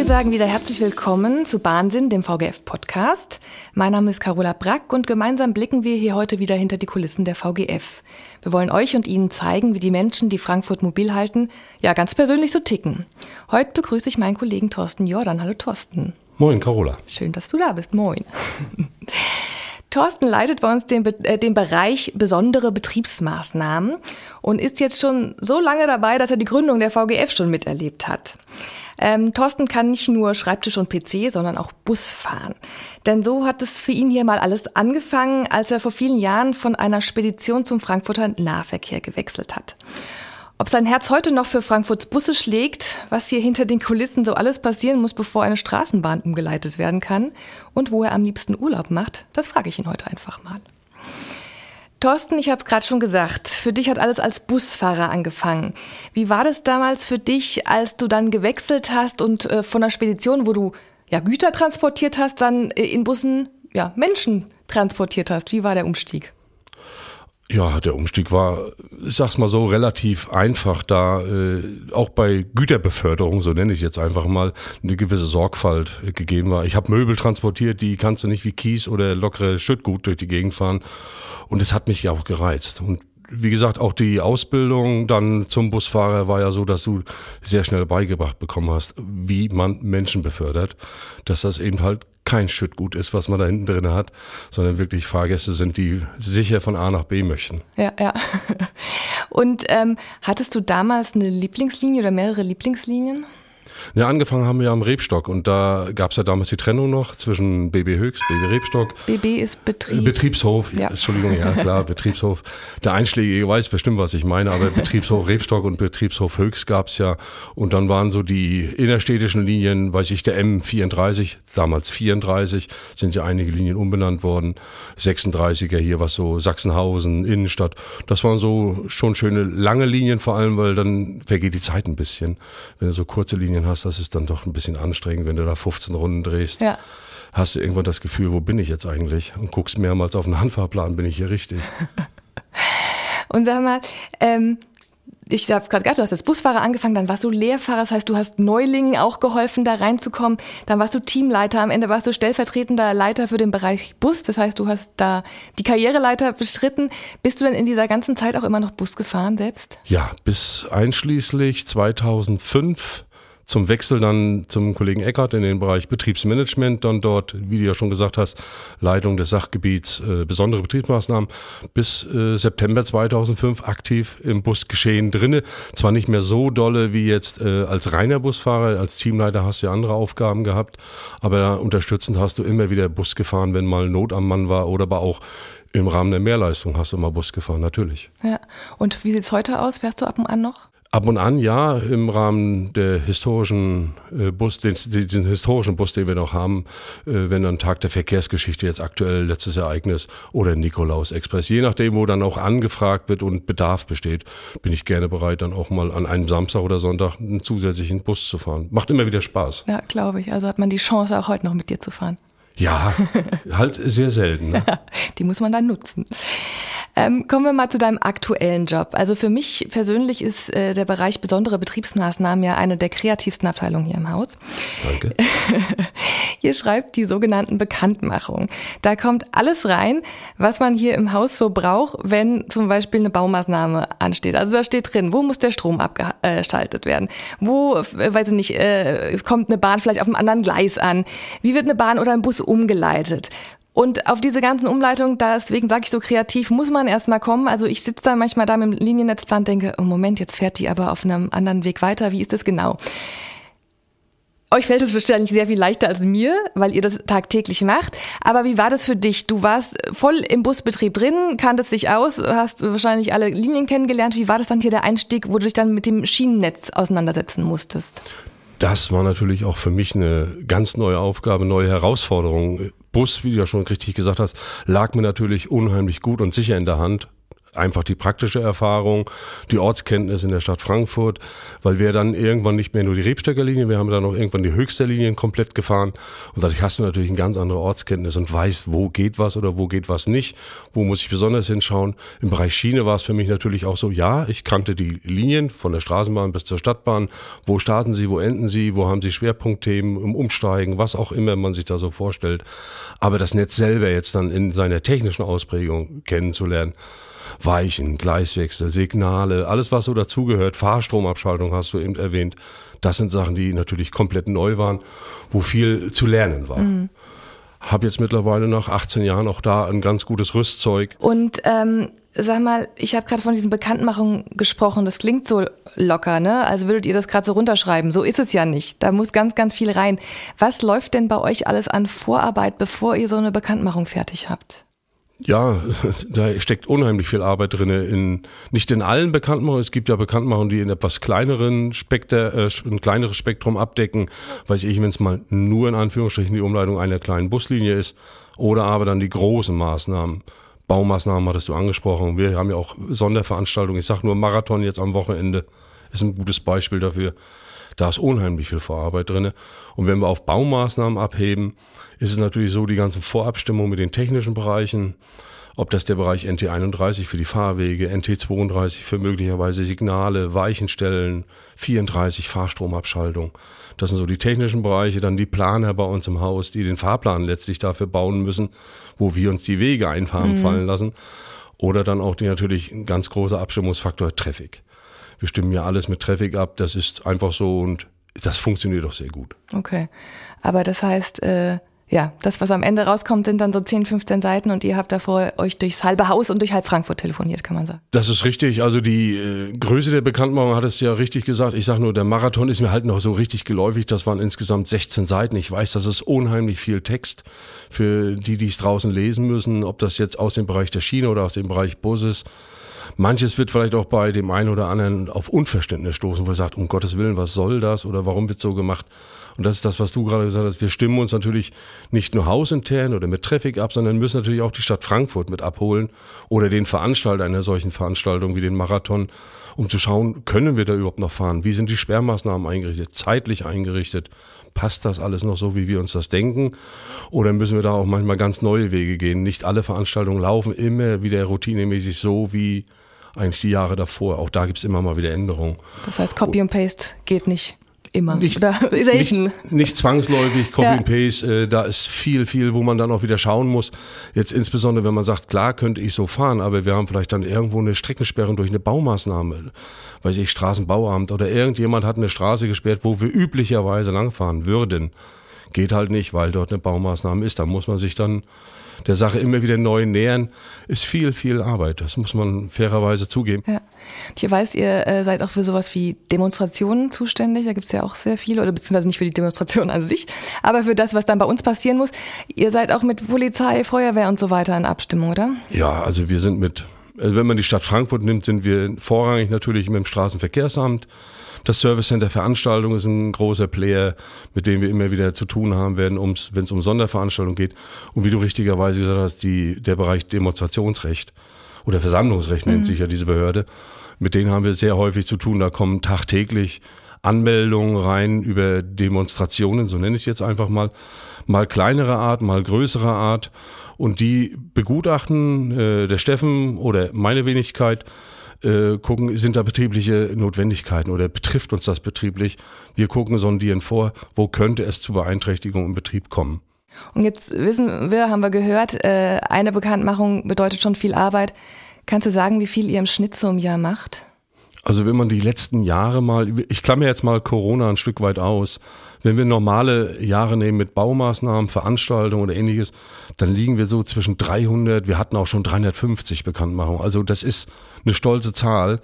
Wir sagen wieder herzlich willkommen zu Bahnsinn, dem VGF-Podcast. Mein Name ist Carola Brack und gemeinsam blicken wir hier heute wieder hinter die Kulissen der VGF. Wir wollen euch und Ihnen zeigen, wie die Menschen, die Frankfurt mobil halten, ja ganz persönlich so ticken. Heute begrüße ich meinen Kollegen Thorsten Jordan. Hallo Thorsten. Moin, Carola. Schön, dass du da bist. Moin. Thorsten leitet bei uns den, äh, den Bereich besondere Betriebsmaßnahmen und ist jetzt schon so lange dabei, dass er die Gründung der VGF schon miterlebt hat. Ähm, Thorsten kann nicht nur Schreibtisch und PC, sondern auch Bus fahren. Denn so hat es für ihn hier mal alles angefangen, als er vor vielen Jahren von einer Spedition zum Frankfurter Nahverkehr gewechselt hat. Ob sein Herz heute noch für Frankfurts Busse schlägt, was hier hinter den Kulissen so alles passieren muss, bevor eine Straßenbahn umgeleitet werden kann und wo er am liebsten Urlaub macht, das frage ich ihn heute einfach mal. Thorsten, ich habe es gerade schon gesagt, für dich hat alles als Busfahrer angefangen. Wie war das damals für dich, als du dann gewechselt hast und äh, von der Spedition, wo du ja Güter transportiert hast, dann äh, in Bussen ja Menschen transportiert hast? Wie war der Umstieg? Ja, der Umstieg war, ich sag's mal so, relativ einfach, da äh, auch bei Güterbeförderung, so nenne ich es jetzt einfach mal, eine gewisse Sorgfalt gegeben war. Ich habe Möbel transportiert, die kannst du nicht wie Kies oder lockere Schüttgut durch die Gegend fahren. Und es hat mich ja auch gereizt. Und wie gesagt, auch die Ausbildung dann zum Busfahrer war ja so, dass du sehr schnell beigebracht bekommen hast, wie man Menschen befördert, dass das eben halt kein Schüttgut ist, was man da hinten drin hat, sondern wirklich Fahrgäste sind, die sicher von A nach B möchten. Ja, ja. Und ähm, hattest du damals eine Lieblingslinie oder mehrere Lieblingslinien? Ja, angefangen haben wir am Rebstock und da gab es ja damals die Trennung noch zwischen BB Höchst, BB Rebstock. BB ist Betriebs Betriebshof, ja. Entschuldigung, ja klar, Betriebshof. Der Einschlägige weiß bestimmt, was ich meine, aber Betriebshof Rebstock und Betriebshof Höchst gab es ja. Und dann waren so die innerstädtischen Linien, weiß ich, der M34, damals 34, sind ja einige Linien umbenannt worden. 36er hier, was so Sachsenhausen, Innenstadt. Das waren so schon schöne lange Linien vor allem, weil dann vergeht die Zeit ein bisschen, wenn du so kurze Linien hast hast, das ist dann doch ein bisschen anstrengend, wenn du da 15 Runden drehst. Ja. Hast du irgendwann das Gefühl, wo bin ich jetzt eigentlich? Und guckst mehrmals auf den Handfahrplan, bin ich hier richtig? Und sag mal, ähm, ich habe gerade gesagt, du hast als Busfahrer angefangen, dann warst du Lehrfahrer, das heißt, du hast Neulingen auch geholfen, da reinzukommen. Dann warst du Teamleiter, am Ende warst du stellvertretender Leiter für den Bereich Bus, das heißt, du hast da die Karriereleiter bestritten. Bist du denn in dieser ganzen Zeit auch immer noch Bus gefahren selbst? Ja, bis einschließlich 2005 zum Wechsel dann zum Kollegen Eckert in den Bereich Betriebsmanagement, dann dort, wie du ja schon gesagt hast, Leitung des Sachgebiets äh, besondere Betriebsmaßnahmen bis äh, September 2005 aktiv im Busgeschehen drinne. Zwar nicht mehr so dolle wie jetzt äh, als reiner Busfahrer, als Teamleiter hast du ja andere Aufgaben gehabt, aber unterstützend hast du immer wieder Bus gefahren, wenn mal Not am Mann war oder aber auch im Rahmen der Mehrleistung hast du immer Bus gefahren, natürlich. Ja. Und wie sieht's heute aus? Fährst du ab und an noch? Ab und an, ja, im Rahmen der historischen äh, Bus, den, diesen historischen Bus, den wir noch haben, äh, wenn dann Tag der Verkehrsgeschichte jetzt aktuell letztes Ereignis oder Nikolaus Express, je nachdem, wo dann auch angefragt wird und Bedarf besteht, bin ich gerne bereit, dann auch mal an einem Samstag oder Sonntag einen zusätzlichen Bus zu fahren. Macht immer wieder Spaß. Ja, glaube ich. Also hat man die Chance, auch heute noch mit dir zu fahren. Ja, halt sehr selten. Ne? die muss man dann nutzen. Ähm, kommen wir mal zu deinem aktuellen Job. Also für mich persönlich ist äh, der Bereich besondere Betriebsmaßnahmen ja eine der kreativsten Abteilungen hier im Haus. Danke. Ihr schreibt die sogenannten Bekanntmachungen. Da kommt alles rein, was man hier im Haus so braucht, wenn zum Beispiel eine Baumaßnahme ansteht. Also da steht drin, wo muss der Strom abgeschaltet werden? Wo, äh, weiß ich nicht, äh, kommt eine Bahn vielleicht auf einem anderen Gleis an? Wie wird eine Bahn oder ein Bus umgeleitet? Und auf diese ganzen Umleitungen, deswegen sage ich so kreativ, muss man erstmal kommen. Also ich sitze da manchmal da mit dem Liniennetzplan denke, oh Moment, jetzt fährt die aber auf einem anderen Weg weiter. Wie ist das genau? Euch fällt es wahrscheinlich sehr viel leichter als mir, weil ihr das tagtäglich macht. Aber wie war das für dich? Du warst voll im Busbetrieb drin, kanntest dich aus, hast wahrscheinlich alle Linien kennengelernt. Wie war das dann hier der Einstieg, wo du dich dann mit dem Schienennetz auseinandersetzen musstest? Das war natürlich auch für mich eine ganz neue Aufgabe, neue Herausforderung. Bus, wie du ja schon richtig gesagt hast, lag mir natürlich unheimlich gut und sicher in der Hand. Einfach die praktische Erfahrung, die Ortskenntnis in der Stadt Frankfurt, weil wir dann irgendwann nicht mehr nur die Rebstöckerlinie, wir haben dann auch irgendwann die höchste Linien komplett gefahren. Und dadurch hast du natürlich eine ganz andere Ortskenntnis und weißt, wo geht was oder wo geht was nicht, wo muss ich besonders hinschauen. Im Bereich Schiene war es für mich natürlich auch so, ja, ich kannte die Linien von der Straßenbahn bis zur Stadtbahn, wo starten sie, wo enden sie, wo haben sie Schwerpunktthemen im Umsteigen, was auch immer man sich da so vorstellt. Aber das Netz selber jetzt dann in seiner technischen Ausprägung kennenzulernen, Weichen, Gleiswechsel, Signale, alles was so dazugehört, Fahrstromabschaltung hast du eben erwähnt. Das sind Sachen, die natürlich komplett neu waren, wo viel zu lernen war. Mhm. Hab jetzt mittlerweile nach 18 Jahren auch da ein ganz gutes Rüstzeug. Und ähm, sag mal, ich habe gerade von diesen Bekanntmachungen gesprochen. Das klingt so locker, ne? Also würdet ihr das gerade so runterschreiben. So ist es ja nicht. Da muss ganz, ganz viel rein. Was läuft denn bei euch alles an Vorarbeit, bevor ihr so eine Bekanntmachung fertig habt? Ja, da steckt unheimlich viel Arbeit drinne. In, nicht in allen Bekanntmachungen. Es gibt ja Bekanntmachungen, die in etwas kleineren Spekter, äh, ein kleineres Spektrum abdecken. Weiß ich, wenn es mal nur in Anführungsstrichen die Umleitung einer kleinen Buslinie ist. Oder aber dann die großen Maßnahmen. Baumaßnahmen hattest du angesprochen. Wir haben ja auch Sonderveranstaltungen. Ich sag nur Marathon jetzt am Wochenende ist ein gutes Beispiel dafür. Da ist unheimlich viel Vorarbeit drinne. Und wenn wir auf Baumaßnahmen abheben, ist es natürlich so, die ganzen Vorabstimmungen mit den technischen Bereichen, ob das der Bereich NT31 für die Fahrwege, NT32 für möglicherweise Signale, Weichenstellen, 34 Fahrstromabschaltung. Das sind so die technischen Bereiche, dann die Planer bei uns im Haus, die den Fahrplan letztlich dafür bauen müssen, wo wir uns die Wege einfahren mhm. fallen lassen. Oder dann auch die natürlich ein ganz großer Abstimmungsfaktor Traffic wir stimmen ja alles mit Traffic ab. Das ist einfach so und das funktioniert doch sehr gut. Okay. Aber das heißt, äh, ja, das, was am Ende rauskommt, sind dann so 10, 15 Seiten und ihr habt davor euch durchs halbe Haus und durch halb Frankfurt telefoniert, kann man sagen. Das ist richtig. Also die äh, Größe der Bekanntmachung hat es ja richtig gesagt. Ich sage nur, der Marathon ist mir halt noch so richtig geläufig. Das waren insgesamt 16 Seiten. Ich weiß, das ist unheimlich viel Text für die, die es draußen lesen müssen, ob das jetzt aus dem Bereich der Schiene oder aus dem Bereich Bus ist. Manches wird vielleicht auch bei dem einen oder anderen auf Unverständnis stoßen, wo er sagt, um Gottes Willen, was soll das oder warum wird so gemacht? Und das ist das, was du gerade gesagt hast. Wir stimmen uns natürlich nicht nur hausintern oder mit Traffic ab, sondern müssen natürlich auch die Stadt Frankfurt mit abholen oder den Veranstalter einer solchen Veranstaltung wie den Marathon, um zu schauen, können wir da überhaupt noch fahren? Wie sind die Sperrmaßnahmen eingerichtet, zeitlich eingerichtet? Passt das alles noch so, wie wir uns das denken? Oder müssen wir da auch manchmal ganz neue Wege gehen? Nicht alle Veranstaltungen laufen immer wieder routinemäßig so, wie eigentlich die Jahre davor. Auch da gibt es immer mal wieder Änderungen. Das heißt, Copy und Paste geht nicht immer nicht, selten. Nicht, nicht zwangsläufig Copy ja. and Paste. Äh, da ist viel, viel, wo man dann auch wieder schauen muss. Jetzt insbesondere, wenn man sagt, klar könnte ich so fahren, aber wir haben vielleicht dann irgendwo eine Streckensperrung durch eine Baumaßnahme, weiß ich, Straßenbauamt oder irgendjemand hat eine Straße gesperrt, wo wir üblicherweise langfahren würden. Geht halt nicht, weil dort eine Baumaßnahme ist. Da muss man sich dann der Sache immer wieder neu nähern, ist viel, viel Arbeit. Das muss man fairerweise zugeben. Ja. Und ihr weiß, ihr äh, seid auch für sowas wie Demonstrationen zuständig. Da gibt es ja auch sehr viele, oder beziehungsweise nicht für die Demonstrationen an sich, aber für das, was dann bei uns passieren muss. Ihr seid auch mit Polizei, Feuerwehr und so weiter in Abstimmung, oder? Ja, also wir sind mit, also wenn man die Stadt Frankfurt nimmt, sind wir vorrangig natürlich mit dem Straßenverkehrsamt das Service Center Veranstaltung ist ein großer Player, mit dem wir immer wieder zu tun haben werden, wenn es um Sonderveranstaltungen geht. Und wie du richtigerweise gesagt hast, die, der Bereich Demonstrationsrecht oder Versammlungsrecht mhm. nennt sich ja diese Behörde. Mit denen haben wir sehr häufig zu tun. Da kommen tagtäglich Anmeldungen rein über Demonstrationen, so nenne ich es jetzt einfach mal, mal kleinere Art, mal größere Art. Und die begutachten äh, der Steffen oder meine Wenigkeit äh, gucken, sind da betriebliche Notwendigkeiten oder betrifft uns das betrieblich? Wir gucken, sondieren vor, wo könnte es zu Beeinträchtigungen im Betrieb kommen. Und jetzt wissen wir, haben wir gehört, äh, eine Bekanntmachung bedeutet schon viel Arbeit. Kannst du sagen, wie viel ihr im Schnitt so im Jahr macht? Also wenn man die letzten Jahre mal, ich klamme jetzt mal Corona ein Stück weit aus, wenn wir normale Jahre nehmen mit Baumaßnahmen, Veranstaltungen oder ähnliches, dann liegen wir so zwischen 300, wir hatten auch schon 350 Bekanntmachungen. Also das ist eine stolze Zahl.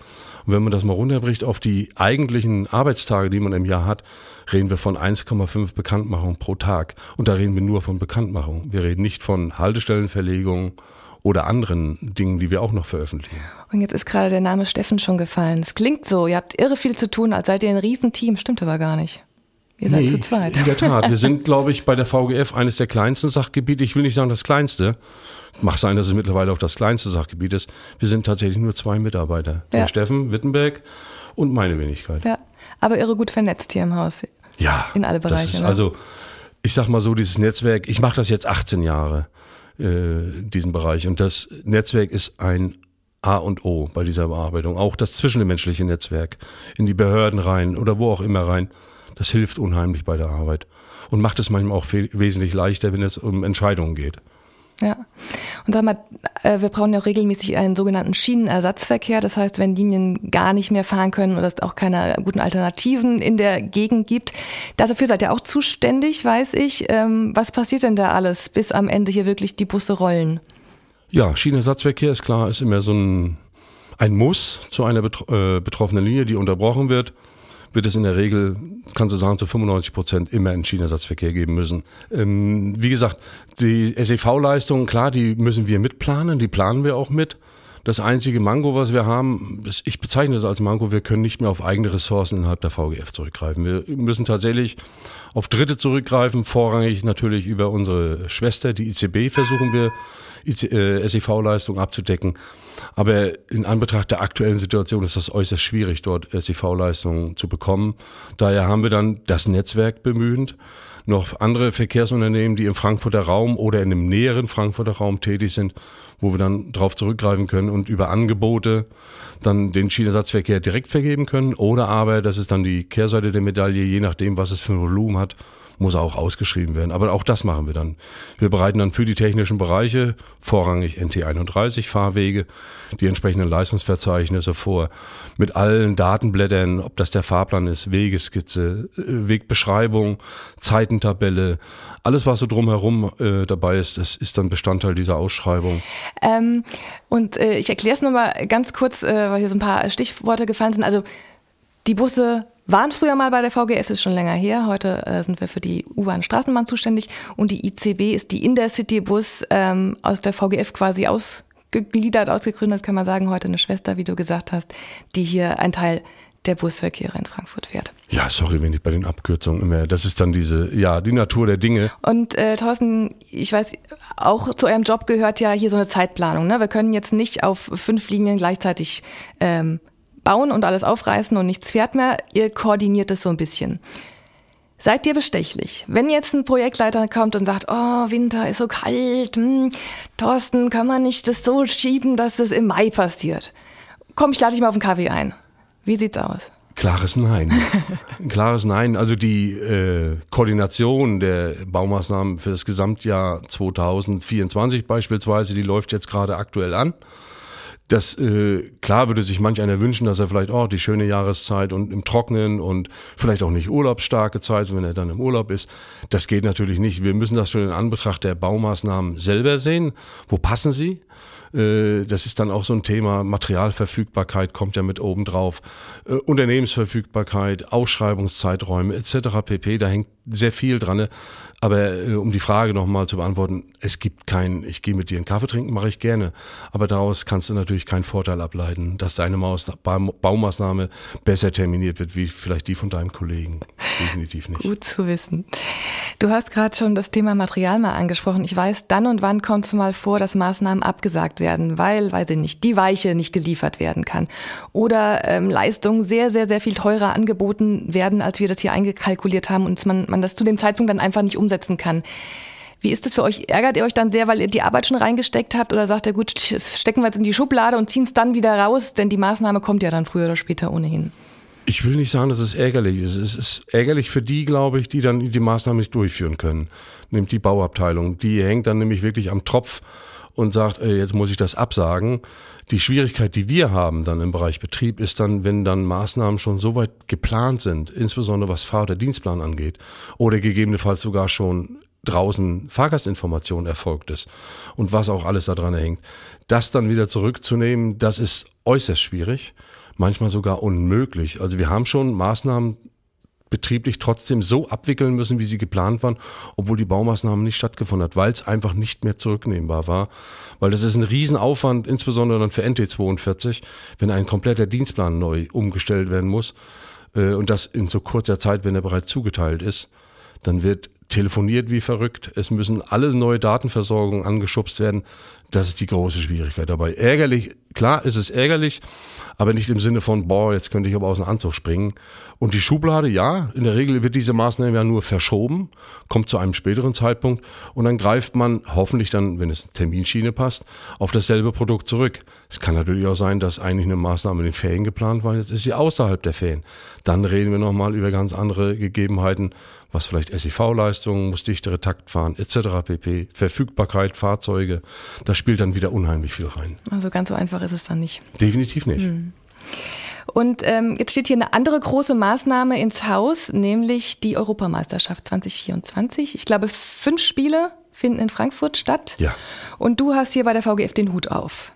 Und wenn man das mal runterbricht auf die eigentlichen Arbeitstage, die man im Jahr hat, reden wir von 1,5 Bekanntmachungen pro Tag. Und da reden wir nur von Bekanntmachungen. Wir reden nicht von Haltestellenverlegungen oder anderen Dingen, die wir auch noch veröffentlichen. Und jetzt ist gerade der Name Steffen schon gefallen. Es klingt so, ihr habt irre viel zu tun, als seid ihr ein Riesenteam, stimmt aber gar nicht. Ihr seid nee, zu zweit. In der Tat. Wir sind, glaube ich, bei der VGF eines der kleinsten Sachgebiete. Ich will nicht sagen das kleinste. Mag sein, dass es mittlerweile auch das kleinste Sachgebiet ist. Wir sind tatsächlich nur zwei Mitarbeiter. Ja. Der Steffen Wittenberg und meine Wenigkeit. Ja, aber irre gut vernetzt hier im Haus. Ja. In alle Bereiche. Das ist ne? Also, ich sag mal so, dieses Netzwerk, ich mache das jetzt 18 Jahre, äh, diesen Bereich. Und das Netzwerk ist ein A und O bei dieser Bearbeitung. Auch das zwischenmenschliche Netzwerk in die Behörden rein oder wo auch immer rein. Das hilft unheimlich bei der Arbeit und macht es manchmal auch wesentlich leichter, wenn es um Entscheidungen geht. Ja. Und sag mal, äh, wir brauchen ja auch regelmäßig einen sogenannten Schienenersatzverkehr. Das heißt, wenn Linien gar nicht mehr fahren können oder es auch keine guten Alternativen in der Gegend gibt. Dafür seid ihr auch zuständig, weiß ich. Ähm, was passiert denn da alles, bis am Ende hier wirklich die Busse rollen? Ja, Schienenersatzverkehr ist klar, ist immer so ein, ein Muss zu einer äh, betroffenen Linie, die unterbrochen wird wird es in der Regel, kannst du sagen, zu 95 Prozent immer einen Schienenersatzverkehr geben müssen. Ähm, wie gesagt, die SEV-Leistungen, klar, die müssen wir mitplanen, die planen wir auch mit. Das einzige Mango, was wir haben, ich bezeichne das als Mango, wir können nicht mehr auf eigene Ressourcen innerhalb der VGF zurückgreifen. Wir müssen tatsächlich auf Dritte zurückgreifen, vorrangig natürlich über unsere Schwester, die ICB, versuchen wir äh, SEV-Leistung abzudecken. Aber in Anbetracht der aktuellen Situation ist das äußerst schwierig, dort SEV-Leistungen zu bekommen. Daher haben wir dann das Netzwerk bemüht, noch andere Verkehrsunternehmen, die im Frankfurter Raum oder in dem näheren Frankfurter Raum tätig sind, wo wir dann darauf zurückgreifen können und über Angebote dann den Schienenersatzverkehr direkt vergeben können. Oder aber, das ist dann die Kehrseite der Medaille, je nachdem, was es für ein Volumen hat, muss auch ausgeschrieben werden. Aber auch das machen wir dann. Wir bereiten dann für die technischen Bereiche vorrangig NT31 Fahrwege, die entsprechenden Leistungsverzeichnisse vor, mit allen Datenblättern, ob das der Fahrplan ist, Wegeskizze, äh, Wegbeschreibung, Zeitentabelle, alles was so drumherum äh, dabei ist, das ist dann Bestandteil dieser Ausschreibung. Ähm, und äh, ich erkläre es nochmal ganz kurz, äh, weil hier so ein paar Stichworte gefallen sind. Also die Busse waren früher mal bei der VGF, ist schon länger her. Heute äh, sind wir für die U-Bahn Straßenbahn zuständig und die ICB ist die Intercity-Bus ähm, aus der VGF quasi ausgegliedert, ausgegründet, kann man sagen. Heute eine Schwester, wie du gesagt hast, die hier ein Teil der Busverkehre in Frankfurt fährt. Ja, sorry, wenn ich bei den Abkürzungen immer, das ist dann diese, ja, die Natur der Dinge. Und äh, Thorsten, ich weiß, auch zu eurem Job gehört ja hier so eine Zeitplanung. Ne? Wir können jetzt nicht auf fünf Linien gleichzeitig ähm, bauen und alles aufreißen und nichts fährt mehr. Ihr koordiniert es so ein bisschen. Seid ihr bestechlich? Wenn jetzt ein Projektleiter kommt und sagt, oh, Winter ist so kalt, hm, Thorsten, kann man nicht das so schieben, dass das im Mai passiert? Komm, ich lade dich mal auf einen Kaffee ein. Wie sieht's aus? Klares Nein. Klares Nein. Also die äh, Koordination der Baumaßnahmen für das Gesamtjahr 2024 beispielsweise, die läuft jetzt gerade aktuell an. Das äh, klar würde sich manch einer wünschen, dass er vielleicht oh die schöne Jahreszeit und im Trocknen und vielleicht auch nicht urlaubsstarke Zeit, wenn er dann im Urlaub ist. Das geht natürlich nicht. Wir müssen das schon in Anbetracht der Baumaßnahmen selber sehen. Wo passen sie? Äh, das ist dann auch so ein Thema. Materialverfügbarkeit kommt ja mit oben drauf. Äh, Unternehmensverfügbarkeit, Ausschreibungszeiträume etc. pp. Da hängt sehr viel dran. Aber äh, um die Frage nochmal zu beantworten, es gibt kein, ich gehe mit dir einen Kaffee trinken, mache ich gerne. Aber daraus kannst du natürlich keinen Vorteil ableiten, dass deine Maus Baumaßnahme besser terminiert wird, wie vielleicht die von deinem Kollegen. Definitiv nicht. Gut zu wissen. Du hast gerade schon das Thema Material mal angesprochen. Ich weiß, dann und wann kommt es mal vor, dass Maßnahmen abgesagt werden, weil, weiß ich nicht, die Weiche nicht geliefert werden kann. Oder ähm, Leistungen sehr, sehr, sehr viel teurer angeboten werden, als wir das hier eingekalkuliert haben und man, man das zu dem Zeitpunkt dann einfach nicht umsetzen kann. Wie ist das für euch? Ärgert ihr euch dann sehr, weil ihr die Arbeit schon reingesteckt habt? Oder sagt ihr, gut, stecken wir jetzt in die Schublade und ziehen es dann wieder raus? Denn die Maßnahme kommt ja dann früher oder später ohnehin. Ich will nicht sagen, dass es ärgerlich ist. Es ist ärgerlich für die, glaube ich, die dann die Maßnahmen nicht durchführen können. Nimmt die Bauabteilung. Die hängt dann nämlich wirklich am Tropf und sagt, ey, jetzt muss ich das absagen. Die Schwierigkeit, die wir haben dann im Bereich Betrieb, ist dann, wenn dann Maßnahmen schon so weit geplant sind, insbesondere was Fahr- oder Dienstplan angeht, oder gegebenenfalls sogar schon draußen Fahrgastinformation erfolgt ist und was auch alles daran hängt. Das dann wieder zurückzunehmen, das ist äußerst schwierig manchmal sogar unmöglich. Also wir haben schon Maßnahmen betrieblich trotzdem so abwickeln müssen, wie sie geplant waren, obwohl die Baumaßnahmen nicht stattgefunden hat, weil es einfach nicht mehr zurücknehmbar war. Weil das ist ein Riesenaufwand, insbesondere dann für NT42, wenn ein kompletter Dienstplan neu umgestellt werden muss. äh, und das in so kurzer Zeit, wenn er bereits zugeteilt ist, dann wird telefoniert wie verrückt. Es müssen alle neue Datenversorgungen angeschubst werden. Das ist die große Schwierigkeit dabei. Ärgerlich, klar ist es ärgerlich, aber nicht im Sinne von, boah, jetzt könnte ich aber aus dem Anzug springen. Und die Schublade, ja, in der Regel wird diese Maßnahme ja nur verschoben, kommt zu einem späteren Zeitpunkt und dann greift man hoffentlich dann, wenn es Terminschiene passt, auf dasselbe Produkt zurück. Es kann natürlich auch sein, dass eigentlich eine Maßnahme in den Ferien geplant war, jetzt ist sie außerhalb der Ferien. Dann reden wir nochmal über ganz andere Gegebenheiten, was vielleicht SIV-Leistungen, muss dichtere Takt fahren, etc. pp. Verfügbarkeit, Fahrzeuge, das spielt dann wieder unheimlich viel rein. Also ganz so einfach ist es dann nicht. Definitiv nicht. Hm. Und ähm, jetzt steht hier eine andere große Maßnahme ins Haus, nämlich die Europameisterschaft 2024. Ich glaube, fünf Spiele finden in Frankfurt statt. Ja. Und du hast hier bei der VGF den Hut auf.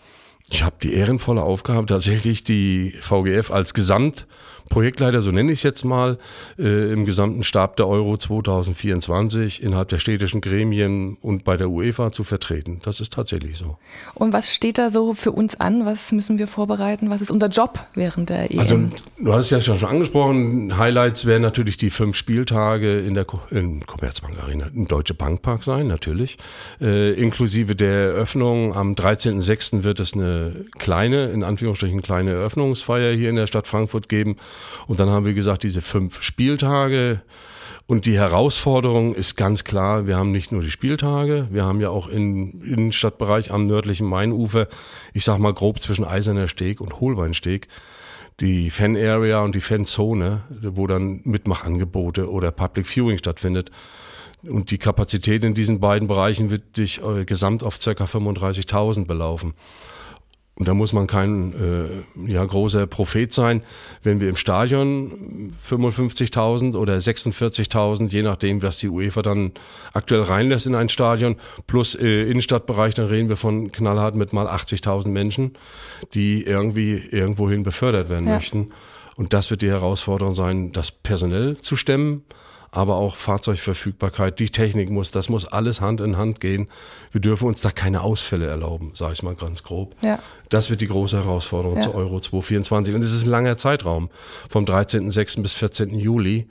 Ich habe die ehrenvolle Aufgabe, tatsächlich die VGF als Gesamt Projektleiter, so nenne ich es jetzt mal, äh, im gesamten Stab der Euro 2024 innerhalb der städtischen Gremien und bei der UEFA zu vertreten. Das ist tatsächlich so. Und was steht da so für uns an? Was müssen wir vorbereiten? Was ist unser Job während der EM? Also, du hast es ja schon angesprochen. Highlights werden natürlich die fünf Spieltage in der in Commerzbank Arena, im Deutsche Bankpark sein, natürlich. Äh, inklusive der Eröffnung. Am 13.06. wird es eine kleine, in Anführungsstrichen kleine Eröffnungsfeier hier in der Stadt Frankfurt geben. Und dann haben wir gesagt, diese fünf Spieltage. Und die Herausforderung ist ganz klar, wir haben nicht nur die Spieltage, wir haben ja auch im Innenstadtbereich am nördlichen Mainufer, ich sag mal grob zwischen Eiserner Steg und Holbeinsteg, die Fan-Area und die Fanzone, wo dann Mitmachangebote oder Public Viewing stattfindet. Und die Kapazität in diesen beiden Bereichen wird sich äh, gesamt auf ca. 35.000 belaufen. Und da muss man kein äh, ja, großer Prophet sein, wenn wir im Stadion 55.000 oder 46.000, je nachdem, was die UEFA dann aktuell reinlässt in ein Stadion, plus äh, Innenstadtbereich, dann reden wir von knallhart mit mal 80.000 Menschen, die irgendwie irgendwohin befördert werden ja. möchten. Und das wird die Herausforderung sein, das personell zu stemmen aber auch Fahrzeugverfügbarkeit, die Technik muss, das muss alles Hand in Hand gehen. Wir dürfen uns da keine Ausfälle erlauben, sage ich mal ganz grob. Ja. Das wird die große Herausforderung ja. zu Euro 2024. Und es ist ein langer Zeitraum, vom 13.06. bis 14. Juli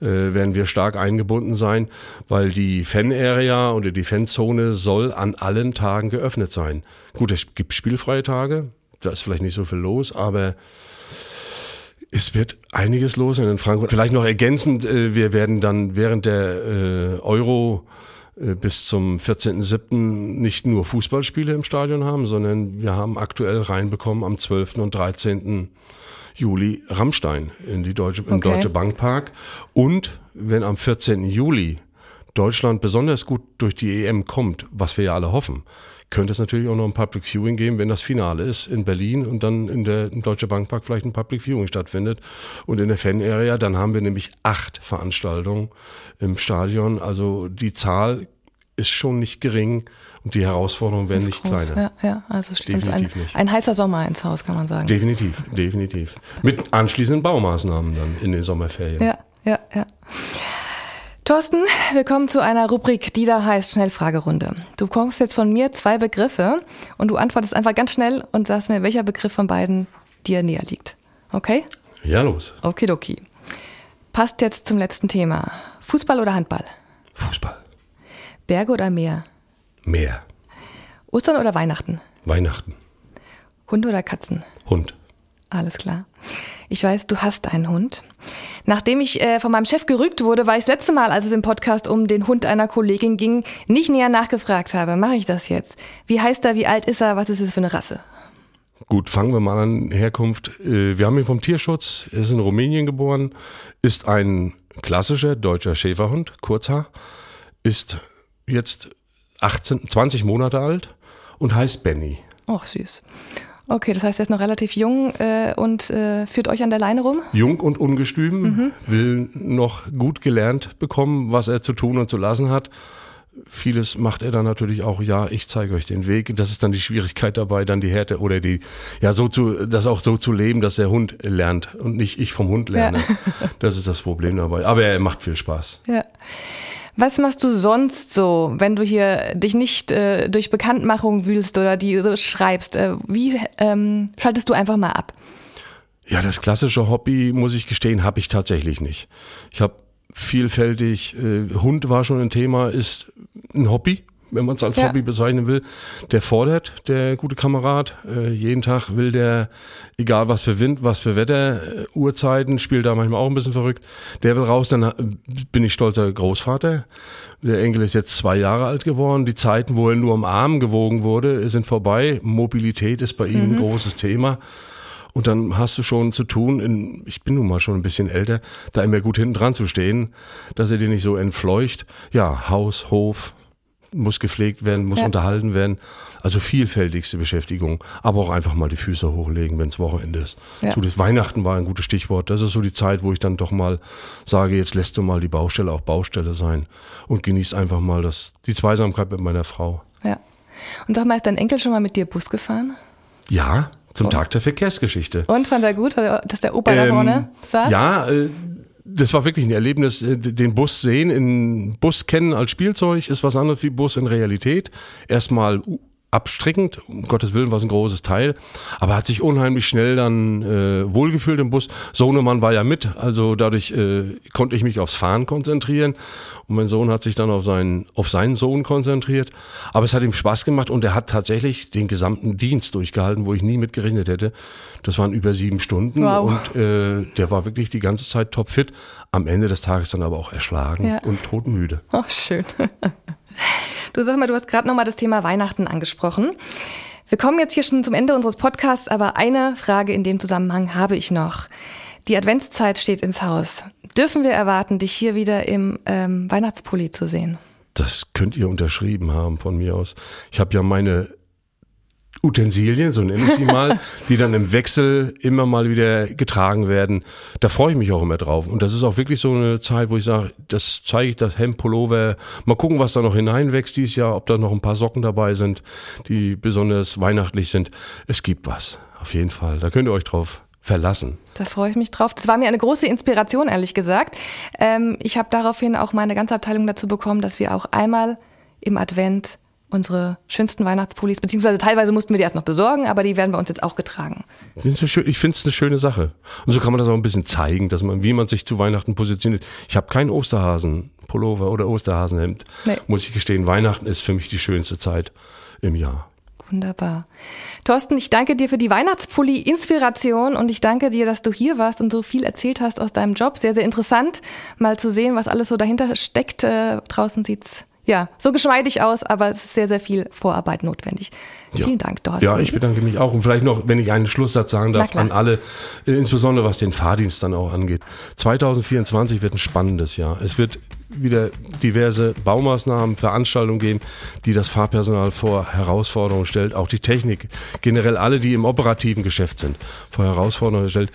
äh, werden wir stark eingebunden sein, weil die Fan-Area oder die Fanzone soll an allen Tagen geöffnet sein. Gut, es gibt spielfreie Tage, da ist vielleicht nicht so viel los, aber es wird einiges los in Frankfurt. Vielleicht noch ergänzend, äh, wir werden dann während der äh, Euro äh, bis zum 14.07. nicht nur Fußballspiele im Stadion haben, sondern wir haben aktuell reinbekommen am 12. und 13. Juli Rammstein in die Deutsche, im okay. Deutsche Bankpark. Und wenn am 14. Juli Deutschland besonders gut durch die EM kommt, was wir ja alle hoffen, könnte es natürlich auch noch ein Public Viewing geben, wenn das Finale ist in Berlin und dann in der im Deutsche Bankpark vielleicht ein Public Viewing stattfindet. Und in der Fan-Area, dann haben wir nämlich acht Veranstaltungen im Stadion. Also die Zahl ist schon nicht gering und die Herausforderungen werden nicht groß, kleiner. Ja, ja also steht ein, ein heißer Sommer ins Haus, kann man sagen. Definitiv, definitiv. Mit anschließenden Baumaßnahmen dann in den Sommerferien. Ja, ja, ja. Thorsten, wir kommen zu einer Rubrik, die da heißt Schnellfragerunde. Du bekommst jetzt von mir zwei Begriffe und du antwortest einfach ganz schnell und sagst mir, welcher Begriff von beiden dir näher liegt. Okay? Ja, los. Okidoki. Passt jetzt zum letzten Thema. Fußball oder Handball? Fußball. Berge oder Meer? Meer. Ostern oder Weihnachten? Weihnachten. Hund oder Katzen? Hund. Alles klar. Ich weiß, du hast einen Hund. Nachdem ich äh, von meinem Chef gerügt wurde, war ich das letzte Mal, als es im Podcast um den Hund einer Kollegin ging, nicht näher nachgefragt habe. Mache ich das jetzt? Wie heißt er? Wie alt ist er? Was ist es für eine Rasse? Gut, fangen wir mal an. Herkunft. Äh, wir haben ihn vom Tierschutz. Er ist in Rumänien geboren. Ist ein klassischer deutscher Schäferhund, Kurzhaar. Ist jetzt 18, 20 Monate alt und heißt Benny. Ach, süß. Okay, das heißt, er ist noch relativ jung äh, und äh, führt euch an der Leine rum? Jung und ungestüm, mhm. will noch gut gelernt bekommen, was er zu tun und zu lassen hat. Vieles macht er dann natürlich auch, ja, ich zeige euch den Weg. Das ist dann die Schwierigkeit dabei, dann die Härte oder die, ja, so zu, das auch so zu leben, dass der Hund lernt und nicht ich vom Hund lerne. Ja. Das ist das Problem dabei. Aber er macht viel Spaß. Ja. Was machst du sonst so, wenn du hier dich nicht äh, durch Bekanntmachung wühlst oder die so schreibst? Äh, wie ähm, schaltest du einfach mal ab? Ja, das klassische Hobby, muss ich gestehen, habe ich tatsächlich nicht. Ich habe vielfältig, äh, Hund war schon ein Thema, ist ein Hobby, wenn man es als ja. Hobby bezeichnen will. Der fordert, der gute Kamerad. Äh, jeden Tag will der, egal was für Wind, was für Wetter, äh, Uhrzeiten, spielt da manchmal auch ein bisschen verrückt. Der will raus, dann äh, bin ich stolzer Großvater. Der Enkel ist jetzt zwei Jahre alt geworden. Die Zeiten, wo er nur am Arm gewogen wurde, sind vorbei. Mobilität ist bei ihm mhm. ein großes Thema. Und dann hast du schon zu tun, in, ich bin nun mal schon ein bisschen älter, da immer gut hinten dran zu stehen, dass er dir nicht so entfleucht. Ja, Haus, Hof, muss gepflegt werden, muss ja. unterhalten werden. Also vielfältigste Beschäftigung, aber auch einfach mal die Füße hochlegen, wenn es Wochenende ist. Ja. So das Weihnachten war ein gutes Stichwort. Das ist so die Zeit, wo ich dann doch mal sage, jetzt lässt du mal die Baustelle auch Baustelle sein und genießt einfach mal das, die Zweisamkeit mit meiner Frau. Ja. Und sag mal, ist dein Enkel schon mal mit dir Bus gefahren? Ja, zum oh. Tag der Verkehrsgeschichte. Und fand er gut, dass der Opa ähm, da vorne saß? Ja, äh, das war wirklich ein Erlebnis, äh, den Bus sehen, in Bus kennen als Spielzeug ist was anderes wie Bus in Realität. Erstmal abstrickend, um Gottes Willen war es ein großes Teil, aber hat sich unheimlich schnell dann äh, wohlgefühlt im Bus. Sohnemann war ja mit, also dadurch äh, konnte ich mich aufs Fahren konzentrieren und mein Sohn hat sich dann auf seinen, auf seinen Sohn konzentriert. Aber es hat ihm Spaß gemacht und er hat tatsächlich den gesamten Dienst durchgehalten, wo ich nie mit gerechnet hätte. Das waren über sieben Stunden wow. und äh, der war wirklich die ganze Zeit topfit. Am Ende des Tages dann aber auch erschlagen ja. und todmüde. Ach, schön. Du sag mal, du hast gerade nochmal das Thema Weihnachten angesprochen. Wir kommen jetzt hier schon zum Ende unseres Podcasts, aber eine Frage in dem Zusammenhang habe ich noch. Die Adventszeit steht ins Haus. Dürfen wir erwarten, dich hier wieder im ähm, Weihnachtspulli zu sehen? Das könnt ihr unterschrieben haben von mir aus. Ich habe ja meine Utensilien, so nenne ich sie mal, die dann im Wechsel immer mal wieder getragen werden. Da freue ich mich auch immer drauf. Und das ist auch wirklich so eine Zeit, wo ich sage, das zeige ich, das Hemd, Pullover. Mal gucken, was da noch hineinwächst dieses Jahr, ob da noch ein paar Socken dabei sind, die besonders weihnachtlich sind. Es gibt was, auf jeden Fall. Da könnt ihr euch drauf verlassen. Da freue ich mich drauf. Das war mir eine große Inspiration, ehrlich gesagt. Ähm, ich habe daraufhin auch meine ganze Abteilung dazu bekommen, dass wir auch einmal im Advent unsere schönsten Weihnachtspullis, beziehungsweise teilweise mussten wir die erst noch besorgen, aber die werden bei uns jetzt auch getragen. Ich finde es eine schöne Sache. Und so kann man das auch ein bisschen zeigen, dass man, wie man sich zu Weihnachten positioniert. Ich habe keinen Osterhasen-Pullover oder Osterhasenhemd. Nee. Muss ich gestehen, Weihnachten ist für mich die schönste Zeit im Jahr. Wunderbar. Thorsten, ich danke dir für die Weihnachtspulli-Inspiration und ich danke dir, dass du hier warst und so viel erzählt hast aus deinem Job. Sehr, sehr interessant, mal zu sehen, was alles so dahinter steckt. Äh, draußen sieht's ja, so geschmeidig aus, aber es ist sehr, sehr viel Vorarbeit notwendig. Ja. Vielen Dank, Thorsten. Ja, ich bedanke mich auch. Und vielleicht noch, wenn ich einen Schlusssatz sagen darf, an alle, äh, insbesondere was den Fahrdienst dann auch angeht. 2024 wird ein spannendes Jahr. Es wird wieder diverse Baumaßnahmen, Veranstaltungen geben, die das Fahrpersonal vor Herausforderungen stellt. Auch die Technik, generell alle, die im operativen Geschäft sind, vor Herausforderungen stellt.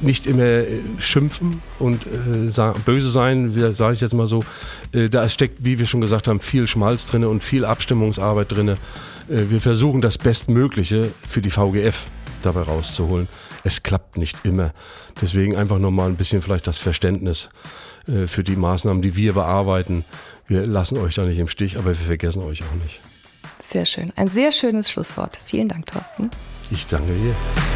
Nicht immer äh, schimpfen und äh, böse sein, sage ich jetzt mal so. Äh, da steckt, wie wir schon gesagt haben, viel Schmalz drin und viel Abstimmungsarbeit drin. Äh, wir versuchen das Bestmögliche für die VGF dabei rauszuholen. Es klappt nicht immer. Deswegen einfach nochmal ein bisschen vielleicht das Verständnis äh, für die Maßnahmen, die wir bearbeiten. Wir lassen euch da nicht im Stich, aber wir vergessen euch auch nicht. Sehr schön. Ein sehr schönes Schlusswort. Vielen Dank, Thorsten. Ich danke dir.